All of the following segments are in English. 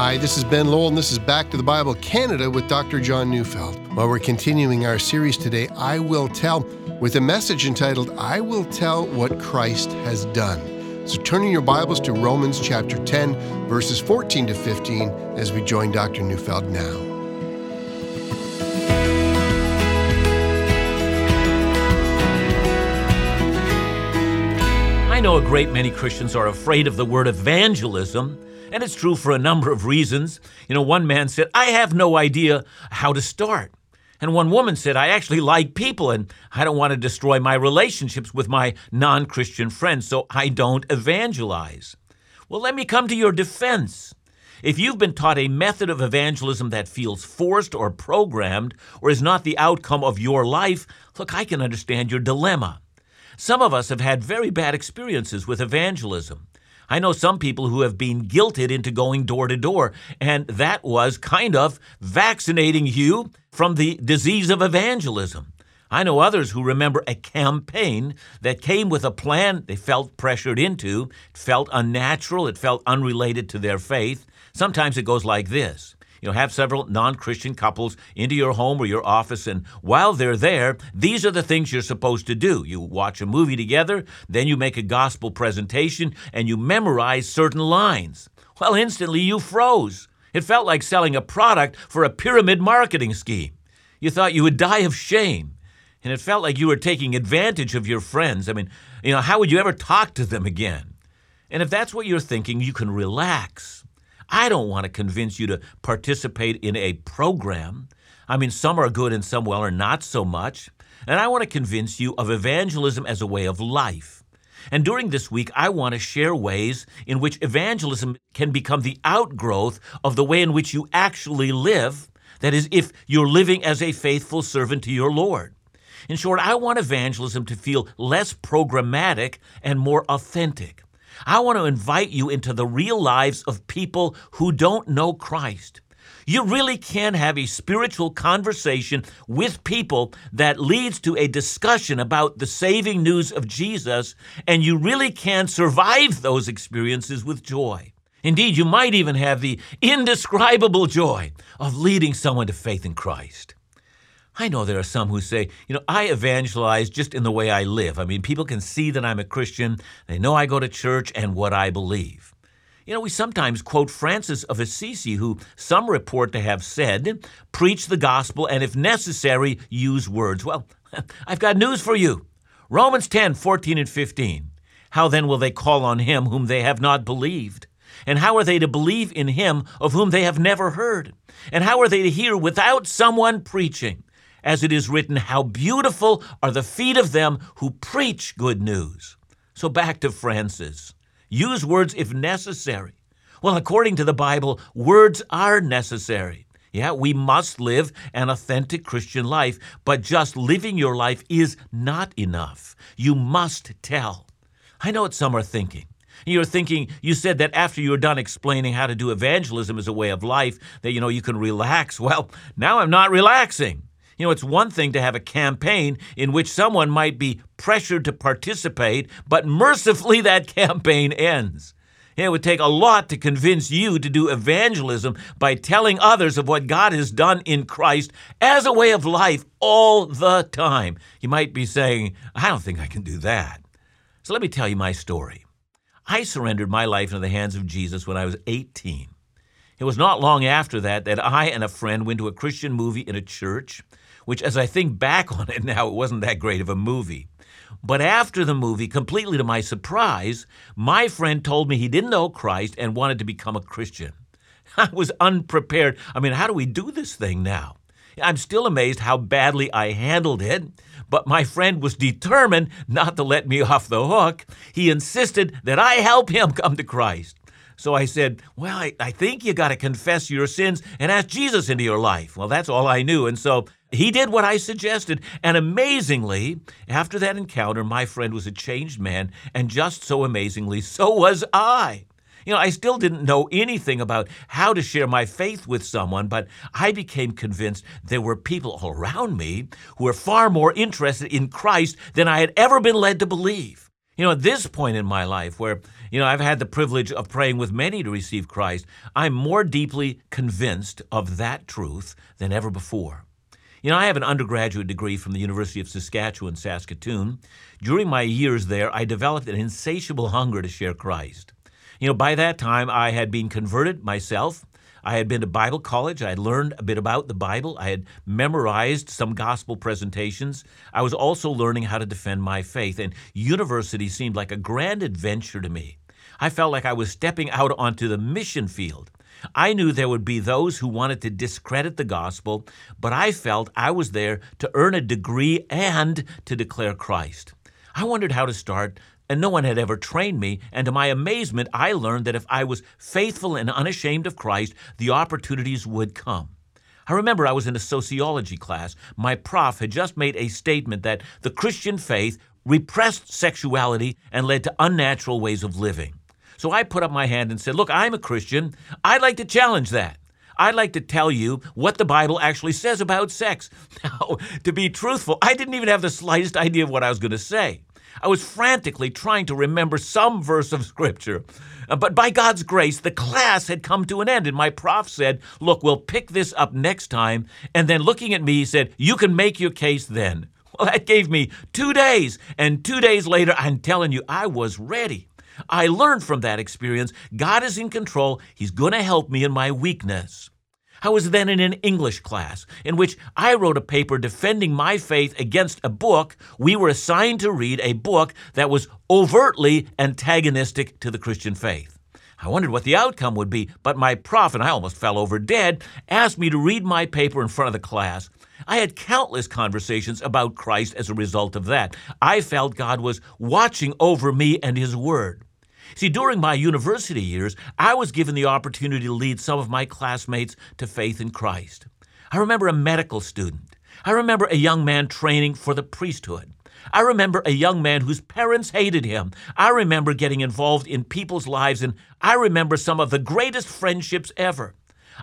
Hi, this is Ben Lowell, and this is Back to the Bible Canada with Dr. John Neufeld. While we're continuing our series today, I Will Tell, with a message entitled, I Will Tell What Christ Has Done. So turning your Bibles to Romans chapter 10, verses 14 to 15, as we join Dr. Neufeld now. I know a great many Christians are afraid of the word evangelism and it's true for a number of reasons. You know, one man said, I have no idea how to start. And one woman said, I actually like people and I don't want to destroy my relationships with my non Christian friends, so I don't evangelize. Well, let me come to your defense. If you've been taught a method of evangelism that feels forced or programmed or is not the outcome of your life, look, I can understand your dilemma. Some of us have had very bad experiences with evangelism. I know some people who have been guilted into going door to door, and that was kind of vaccinating you from the disease of evangelism. I know others who remember a campaign that came with a plan they felt pressured into, felt unnatural, it felt unrelated to their faith. Sometimes it goes like this you know, have several non-Christian couples into your home or your office, and while they're there, these are the things you're supposed to do. You watch a movie together, then you make a gospel presentation, and you memorize certain lines. Well, instantly you froze. It felt like selling a product for a pyramid marketing scheme. You thought you would die of shame. And it felt like you were taking advantage of your friends. I mean, you know, how would you ever talk to them again? And if that's what you're thinking, you can relax. I don't want to convince you to participate in a program. I mean, some are good and some well are not so much. And I want to convince you of evangelism as a way of life. And during this week, I want to share ways in which evangelism can become the outgrowth of the way in which you actually live. That is, if you're living as a faithful servant to your Lord. In short, I want evangelism to feel less programmatic and more authentic. I want to invite you into the real lives of people who don't know Christ. You really can have a spiritual conversation with people that leads to a discussion about the saving news of Jesus, and you really can survive those experiences with joy. Indeed, you might even have the indescribable joy of leading someone to faith in Christ. I know there are some who say, you know, I evangelize just in the way I live. I mean, people can see that I'm a Christian, they know I go to church and what I believe. You know, we sometimes quote Francis of Assisi, who some report to have said, preach the gospel and, if necessary, use words. Well, I've got news for you. Romans 10 14 and 15. How then will they call on him whom they have not believed? And how are they to believe in him of whom they have never heard? And how are they to hear without someone preaching? As it is written, How beautiful are the feet of them who preach good news. So back to Francis. Use words if necessary. Well, according to the Bible, words are necessary. Yeah, we must live an authentic Christian life, but just living your life is not enough. You must tell. I know what some are thinking. You're thinking, you said that after you're done explaining how to do evangelism as a way of life, that, you know, you can relax. Well, now I'm not relaxing. You know, it's one thing to have a campaign in which someone might be pressured to participate, but mercifully that campaign ends. It would take a lot to convince you to do evangelism by telling others of what God has done in Christ as a way of life all the time. You might be saying, I don't think I can do that. So let me tell you my story. I surrendered my life into the hands of Jesus when I was 18. It was not long after that that I and a friend went to a Christian movie in a church which, as I think back on it now, it wasn't that great of a movie. But after the movie, completely to my surprise, my friend told me he didn't know Christ and wanted to become a Christian. I was unprepared. I mean, how do we do this thing now? I'm still amazed how badly I handled it, but my friend was determined not to let me off the hook. He insisted that I help him come to Christ. So I said, Well, I, I think you got to confess your sins and ask Jesus into your life. Well, that's all I knew. And so he did what I suggested. And amazingly, after that encounter, my friend was a changed man. And just so amazingly, so was I. You know, I still didn't know anything about how to share my faith with someone, but I became convinced there were people all around me who were far more interested in Christ than I had ever been led to believe. You know, at this point in my life, where, you know, I've had the privilege of praying with many to receive Christ, I'm more deeply convinced of that truth than ever before. You know, I have an undergraduate degree from the University of Saskatchewan, Saskatoon. During my years there, I developed an insatiable hunger to share Christ. You know, by that time, I had been converted myself. I had been to Bible college. I had learned a bit about the Bible. I had memorized some gospel presentations. I was also learning how to defend my faith, and university seemed like a grand adventure to me. I felt like I was stepping out onto the mission field. I knew there would be those who wanted to discredit the gospel, but I felt I was there to earn a degree and to declare Christ. I wondered how to start, and no one had ever trained me, and to my amazement, I learned that if I was faithful and unashamed of Christ, the opportunities would come. I remember I was in a sociology class. My prof had just made a statement that the Christian faith repressed sexuality and led to unnatural ways of living. So I put up my hand and said, Look, I'm a Christian. I'd like to challenge that. I'd like to tell you what the Bible actually says about sex. Now, to be truthful, I didn't even have the slightest idea of what I was going to say. I was frantically trying to remember some verse of Scripture. Uh, but by God's grace, the class had come to an end, and my prof said, Look, we'll pick this up next time. And then looking at me, he said, You can make your case then. Well, that gave me two days. And two days later, I'm telling you, I was ready. I learned from that experience God is in control. He's going to help me in my weakness. I was then in an English class in which I wrote a paper defending my faith against a book. We were assigned to read a book that was overtly antagonistic to the Christian faith. I wondered what the outcome would be, but my prof, and I almost fell over dead, asked me to read my paper in front of the class. I had countless conversations about Christ as a result of that. I felt God was watching over me and His Word. See, during my university years, I was given the opportunity to lead some of my classmates to faith in Christ. I remember a medical student. I remember a young man training for the priesthood. I remember a young man whose parents hated him. I remember getting involved in people's lives, and I remember some of the greatest friendships ever.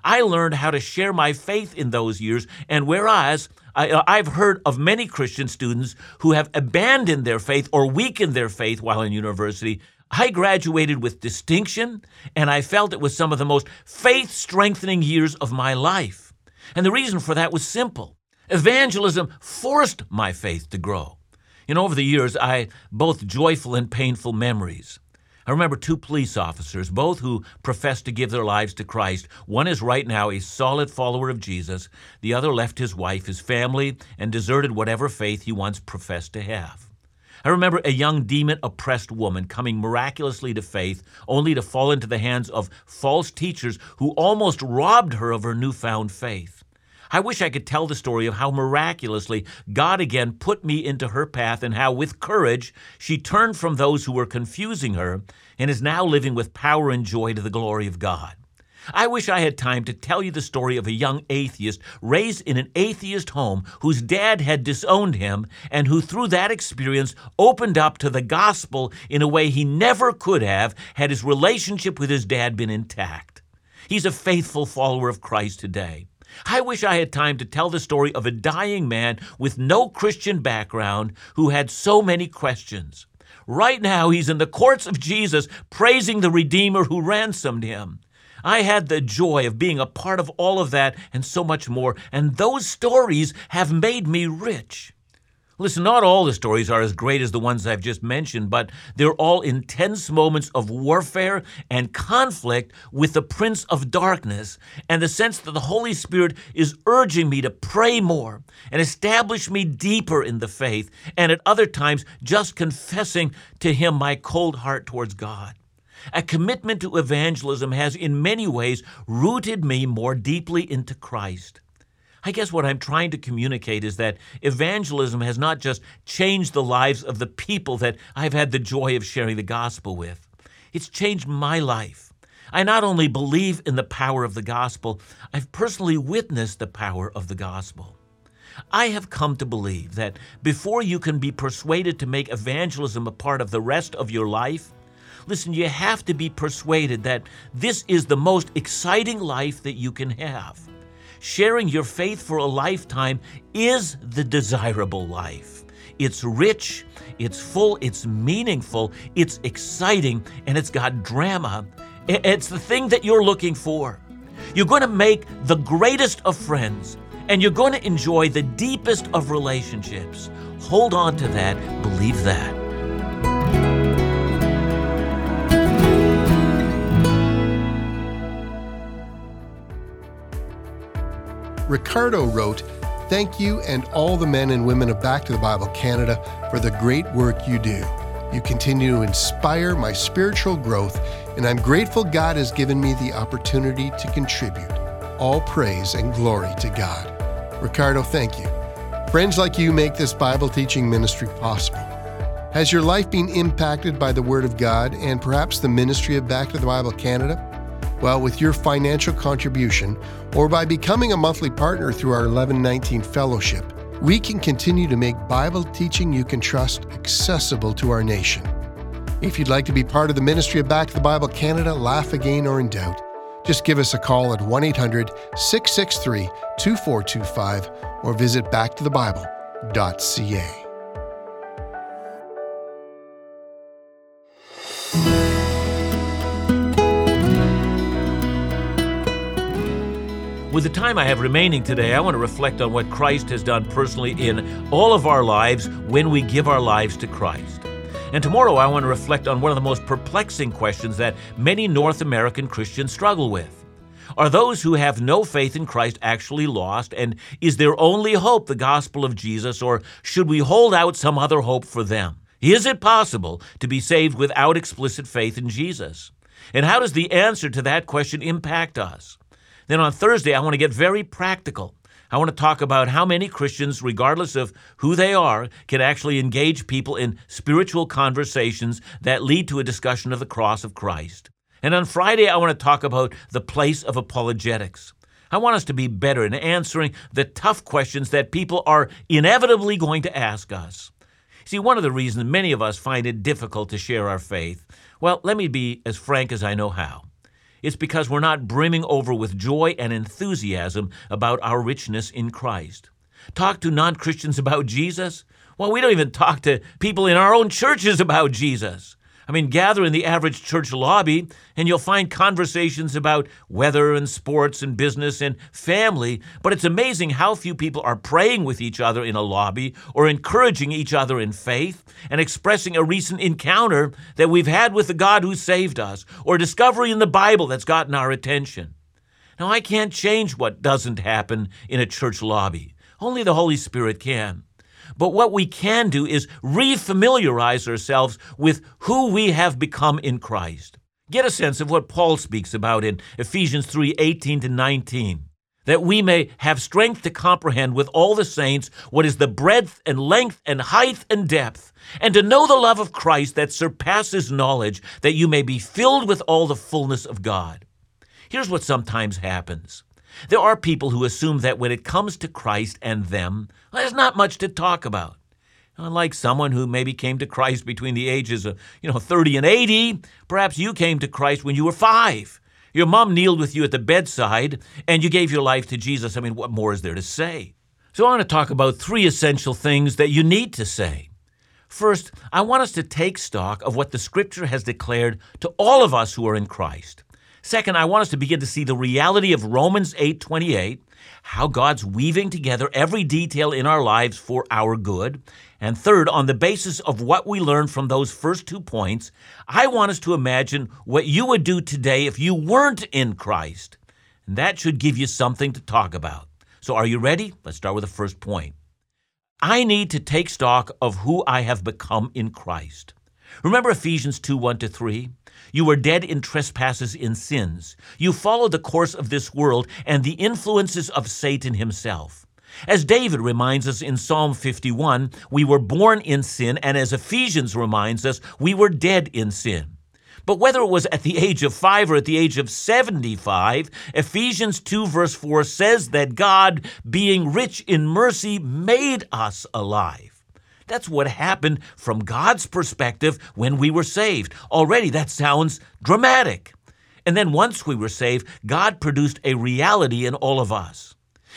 I learned how to share my faith in those years, and whereas I, uh, have heard of many Christian students who have abandoned their faith or weakened their faith while in university, I graduated with distinction, and I felt it was some of the most faith strengthening years of my life. And the reason for that was simple evangelism forced my faith to grow. You know, over the years, I both joyful and painful memories. I remember two police officers, both who professed to give their lives to Christ. One is right now a solid follower of Jesus. The other left his wife, his family, and deserted whatever faith he once professed to have. I remember a young demon oppressed woman coming miraculously to faith, only to fall into the hands of false teachers who almost robbed her of her newfound faith. I wish I could tell the story of how miraculously God again put me into her path and how, with courage, she turned from those who were confusing her and is now living with power and joy to the glory of God. I wish I had time to tell you the story of a young atheist raised in an atheist home whose dad had disowned him and who, through that experience, opened up to the gospel in a way he never could have had his relationship with his dad been intact. He's a faithful follower of Christ today. I wish I had time to tell the story of a dying man with no Christian background who had so many questions. Right now, he's in the courts of Jesus praising the Redeemer who ransomed him. I had the joy of being a part of all of that and so much more, and those stories have made me rich. Listen, not all the stories are as great as the ones I've just mentioned, but they're all intense moments of warfare and conflict with the Prince of Darkness, and the sense that the Holy Spirit is urging me to pray more and establish me deeper in the faith, and at other times just confessing to Him my cold heart towards God. A commitment to evangelism has, in many ways, rooted me more deeply into Christ. I guess what I'm trying to communicate is that evangelism has not just changed the lives of the people that I've had the joy of sharing the gospel with, it's changed my life. I not only believe in the power of the gospel, I've personally witnessed the power of the gospel. I have come to believe that before you can be persuaded to make evangelism a part of the rest of your life, Listen, you have to be persuaded that this is the most exciting life that you can have. Sharing your faith for a lifetime is the desirable life. It's rich, it's full, it's meaningful, it's exciting, and it's got drama. It's the thing that you're looking for. You're going to make the greatest of friends, and you're going to enjoy the deepest of relationships. Hold on to that, believe that. Ricardo wrote, Thank you and all the men and women of Back to the Bible Canada for the great work you do. You continue to inspire my spiritual growth, and I'm grateful God has given me the opportunity to contribute. All praise and glory to God. Ricardo, thank you. Friends like you make this Bible teaching ministry possible. Has your life been impacted by the Word of God and perhaps the ministry of Back to the Bible Canada? Well, with your financial contribution or by becoming a monthly partner through our 1119 Fellowship, we can continue to make Bible teaching you can trust accessible to our nation. If you'd like to be part of the ministry of Back to the Bible Canada, laugh again or in doubt, just give us a call at 1 800 663 2425 or visit backtothebible.ca. With the time I have remaining today, I want to reflect on what Christ has done personally in all of our lives when we give our lives to Christ. And tomorrow, I want to reflect on one of the most perplexing questions that many North American Christians struggle with. Are those who have no faith in Christ actually lost? And is their only hope the gospel of Jesus, or should we hold out some other hope for them? Is it possible to be saved without explicit faith in Jesus? And how does the answer to that question impact us? Then on Thursday, I want to get very practical. I want to talk about how many Christians, regardless of who they are, can actually engage people in spiritual conversations that lead to a discussion of the cross of Christ. And on Friday, I want to talk about the place of apologetics. I want us to be better in answering the tough questions that people are inevitably going to ask us. See, one of the reasons many of us find it difficult to share our faith, well, let me be as frank as I know how. It's because we're not brimming over with joy and enthusiasm about our richness in Christ. Talk to non Christians about Jesus? Well, we don't even talk to people in our own churches about Jesus. I mean, gather in the average church lobby and you'll find conversations about weather and sports and business and family, but it's amazing how few people are praying with each other in a lobby or encouraging each other in faith and expressing a recent encounter that we've had with the God who saved us or a discovery in the Bible that's gotten our attention. Now, I can't change what doesn't happen in a church lobby. Only the Holy Spirit can. But what we can do is refamiliarize ourselves with who we have become in Christ. Get a sense of what Paul speaks about in Ephesians 3 18 to 19. That we may have strength to comprehend with all the saints what is the breadth and length and height and depth, and to know the love of Christ that surpasses knowledge, that you may be filled with all the fullness of God. Here's what sometimes happens there are people who assume that when it comes to Christ and them, there's not much to talk about. Unlike someone who maybe came to Christ between the ages of, you know, 30 and 80, perhaps you came to Christ when you were five. Your mom kneeled with you at the bedside and you gave your life to Jesus. I mean, what more is there to say? So I want to talk about three essential things that you need to say. First, I want us to take stock of what the scripture has declared to all of us who are in Christ. Second, I want us to begin to see the reality of Romans 8:28, how God's weaving together every detail in our lives for our good. And third, on the basis of what we learned from those first two points, I want us to imagine what you would do today if you weren't in Christ. And that should give you something to talk about. So are you ready? Let's start with the first point. I need to take stock of who I have become in Christ. Remember Ephesians 2 1 to 3? You were dead in trespasses in sins. You followed the course of this world and the influences of Satan himself. As David reminds us in Psalm 51, we were born in sin, and as Ephesians reminds us, we were dead in sin. But whether it was at the age of five or at the age of 75, Ephesians 2, verse 4 says that God, being rich in mercy, made us alive. That's what happened from God's perspective when we were saved. Already, that sounds dramatic. And then once we were saved, God produced a reality in all of us.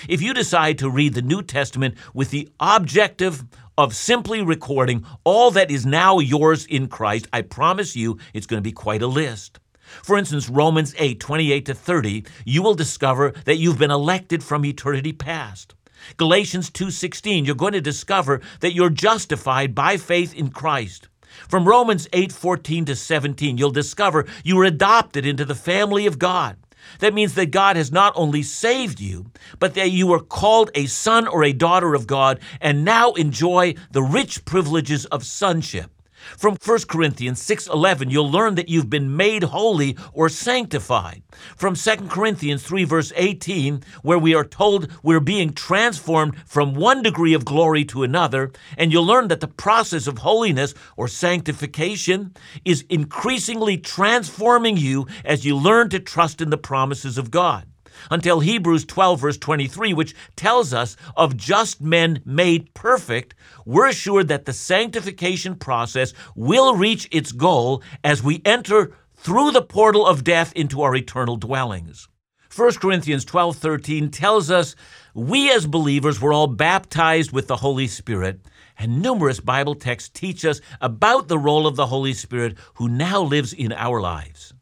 If you decide to read the New Testament with the objective of simply recording all that is now yours in Christ, I promise you it's going to be quite a list. For instance, Romans 8, 28 to 30, you will discover that you've been elected from eternity past. Galatians 2:16, you're going to discover that you're justified by faith in Christ. From Romans 8:14 to 17, you'll discover you were adopted into the family of God. That means that God has not only saved you, but that you are called a son or a daughter of God and now enjoy the rich privileges of sonship. From 1 Corinthians 6:11 you'll learn that you've been made holy or sanctified. From 2 Corinthians 3 verse 18 where we are told we're being transformed from one degree of glory to another and you'll learn that the process of holiness or sanctification is increasingly transforming you as you learn to trust in the promises of God until Hebrews 12, verse 23, which tells us of just men made perfect, we're assured that the sanctification process will reach its goal as we enter through the portal of death into our eternal dwellings. 1 Corinthians 12:13 tells us we as believers were all baptized with the Holy Spirit, and numerous Bible texts teach us about the role of the Holy Spirit who now lives in our lives.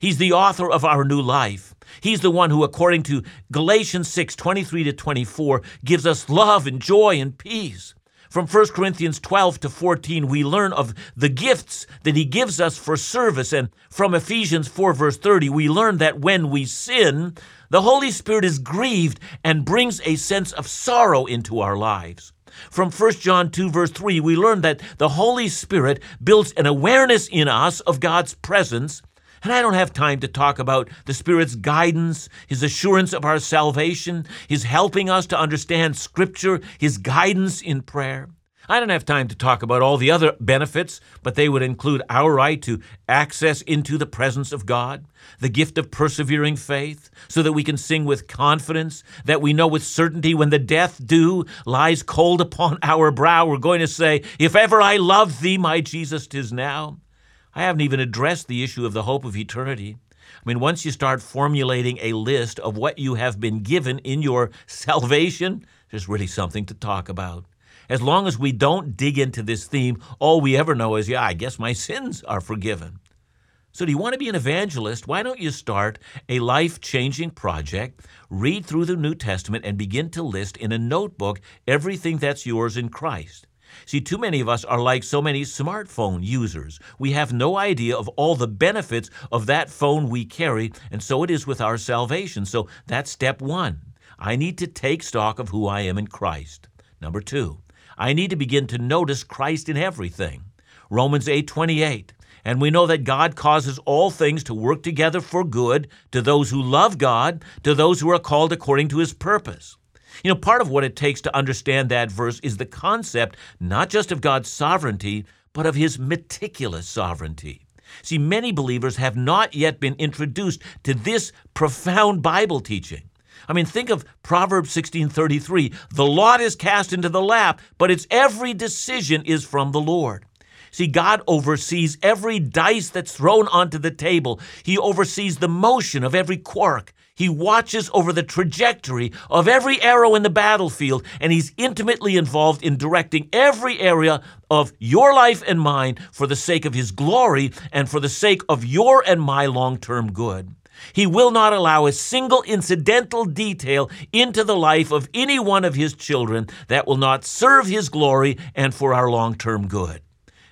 He's the author of our new life. He's the one who, according to Galatians 6 23 to 24, gives us love and joy and peace. From 1 Corinthians 12 to 14, we learn of the gifts that he gives us for service. And from Ephesians 4, verse 30, we learn that when we sin, the Holy Spirit is grieved and brings a sense of sorrow into our lives. From 1 John 2, verse 3, we learn that the Holy Spirit builds an awareness in us of God's presence and I don't have time to talk about the Spirit's guidance, His assurance of our salvation, His helping us to understand Scripture, His guidance in prayer. I don't have time to talk about all the other benefits, but they would include our right to access into the presence of God, the gift of persevering faith, so that we can sing with confidence, that we know with certainty when the death dew lies cold upon our brow, we're going to say, If ever I loved thee, my Jesus, tis now. I haven't even addressed the issue of the hope of eternity. I mean, once you start formulating a list of what you have been given in your salvation, there's really something to talk about. As long as we don't dig into this theme, all we ever know is, yeah, I guess my sins are forgiven. So, do you want to be an evangelist? Why don't you start a life changing project, read through the New Testament, and begin to list in a notebook everything that's yours in Christ? See, too many of us are like so many smartphone users. We have no idea of all the benefits of that phone we carry, and so it is with our salvation. So that's step one. I need to take stock of who I am in Christ. Number two, I need to begin to notice Christ in everything. Romans 8 28. And we know that God causes all things to work together for good to those who love God, to those who are called according to his purpose. You know, part of what it takes to understand that verse is the concept not just of God's sovereignty, but of his meticulous sovereignty. See, many believers have not yet been introduced to this profound Bible teaching. I mean, think of Proverbs 16:33, "The lot is cast into the lap, but its every decision is from the Lord." See, God oversees every dice that's thrown onto the table. He oversees the motion of every quark. He watches over the trajectory of every arrow in the battlefield, and he's intimately involved in directing every area of your life and mine for the sake of his glory and for the sake of your and my long term good. He will not allow a single incidental detail into the life of any one of his children that will not serve his glory and for our long term good.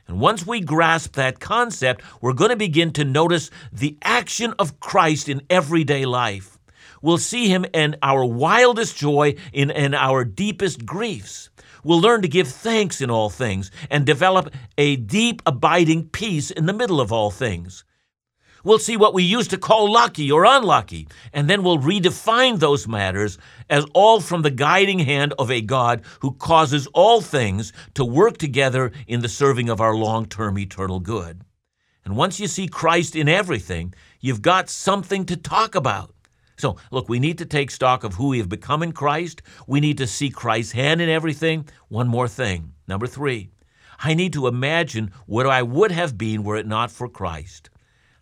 And once we grasp that concept, we're going to begin to notice the action of Christ in everyday life. We'll see him in our wildest joy, in, in our deepest griefs. We'll learn to give thanks in all things and develop a deep, abiding peace in the middle of all things. We'll see what we used to call lucky or unlucky, and then we'll redefine those matters as all from the guiding hand of a God who causes all things to work together in the serving of our long term eternal good. And once you see Christ in everything, you've got something to talk about. So, look, we need to take stock of who we have become in Christ. We need to see Christ's hand in everything. One more thing. Number three, I need to imagine what I would have been were it not for Christ.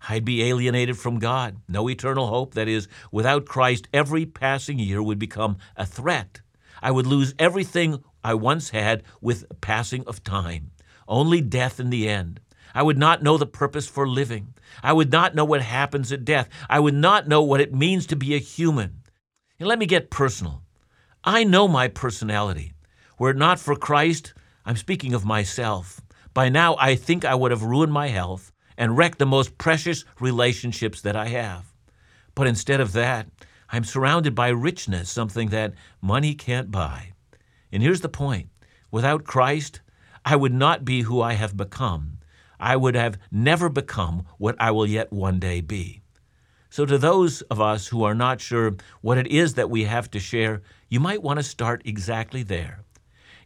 I'd be alienated from God. No eternal hope. That is, without Christ, every passing year would become a threat. I would lose everything I once had with passing of time. Only death in the end. I would not know the purpose for living. I would not know what happens at death. I would not know what it means to be a human. And let me get personal. I know my personality. Were it not for Christ, I'm speaking of myself. By now, I think I would have ruined my health and wrecked the most precious relationships that I have. But instead of that, I'm surrounded by richness, something that money can't buy. And here's the point without Christ, I would not be who I have become. I would have never become what I will yet one day be. So, to those of us who are not sure what it is that we have to share, you might want to start exactly there.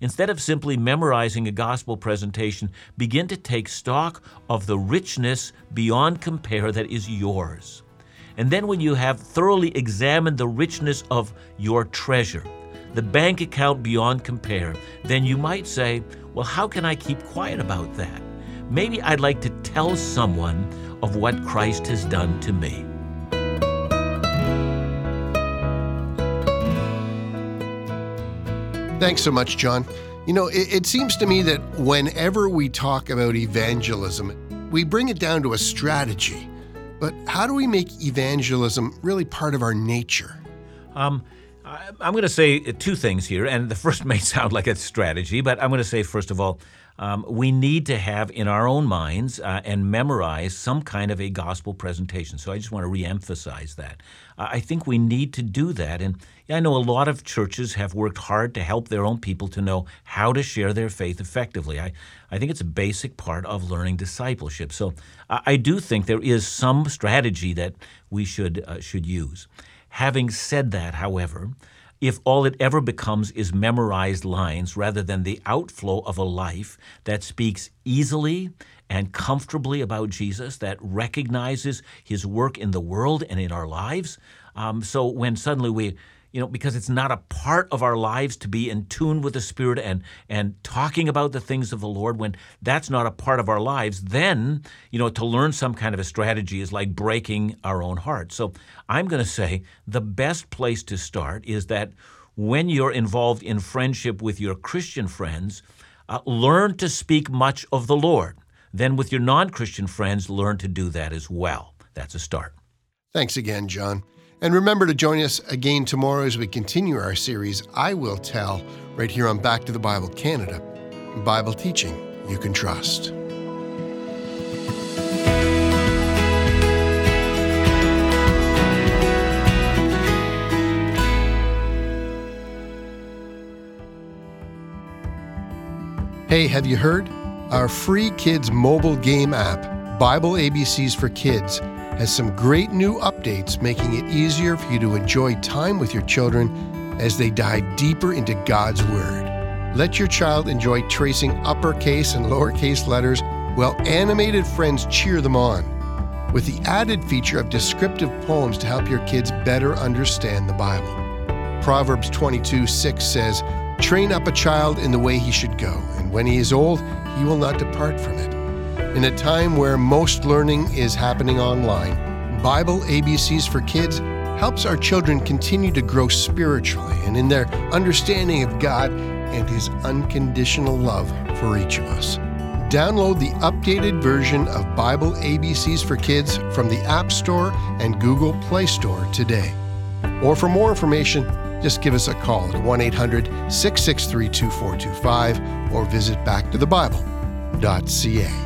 Instead of simply memorizing a gospel presentation, begin to take stock of the richness beyond compare that is yours. And then, when you have thoroughly examined the richness of your treasure, the bank account beyond compare, then you might say, Well, how can I keep quiet about that? Maybe I'd like to tell someone of what Christ has done to me. Thanks so much, John. You know, it, it, seems to me that whenever we talk about evangelism, we bring it down to a strategy. But how do we make evangelism really part of our nature? Um, I'm going to say two things here, and the first may sound like a strategy, but I'm going to say, first of all, um, we need to have in our own minds uh, and memorize some kind of a gospel presentation. So I just want to reemphasize that. Uh, I think we need to do that. And I know a lot of churches have worked hard to help their own people to know how to share their faith effectively. I, I think it's a basic part of learning discipleship. So I do think there is some strategy that we should, uh, should use. Having said that, however, if all it ever becomes is memorized lines rather than the outflow of a life that speaks easily and comfortably about Jesus, that recognizes his work in the world and in our lives. Um, so when suddenly we you know, because it's not a part of our lives to be in tune with the Spirit and and talking about the things of the Lord when that's not a part of our lives, then, you know, to learn some kind of a strategy is like breaking our own heart. So I'm going to say the best place to start is that when you're involved in friendship with your Christian friends, uh, learn to speak much of the Lord. Then with your non Christian friends, learn to do that as well. That's a start. Thanks again, John. And remember to join us again tomorrow as we continue our series, I Will Tell, right here on Back to the Bible Canada. Bible teaching you can trust. Hey, have you heard? Our free kids mobile game app, Bible ABCs for Kids, has some great new updates making it easier for you to enjoy time with your children as they dive deeper into God's Word. Let your child enjoy tracing uppercase and lowercase letters while animated friends cheer them on, with the added feature of descriptive poems to help your kids better understand the Bible. Proverbs 22 6 says, Train up a child in the way he should go, and when he is old, he will not depart from it. In a time where most learning is happening online, Bible ABCs for Kids helps our children continue to grow spiritually and in their understanding of God and His unconditional love for each of us. Download the updated version of Bible ABCs for Kids from the App Store and Google Play Store today. Or for more information, just give us a call at 1 800 663 2425 or visit backtothebible.ca.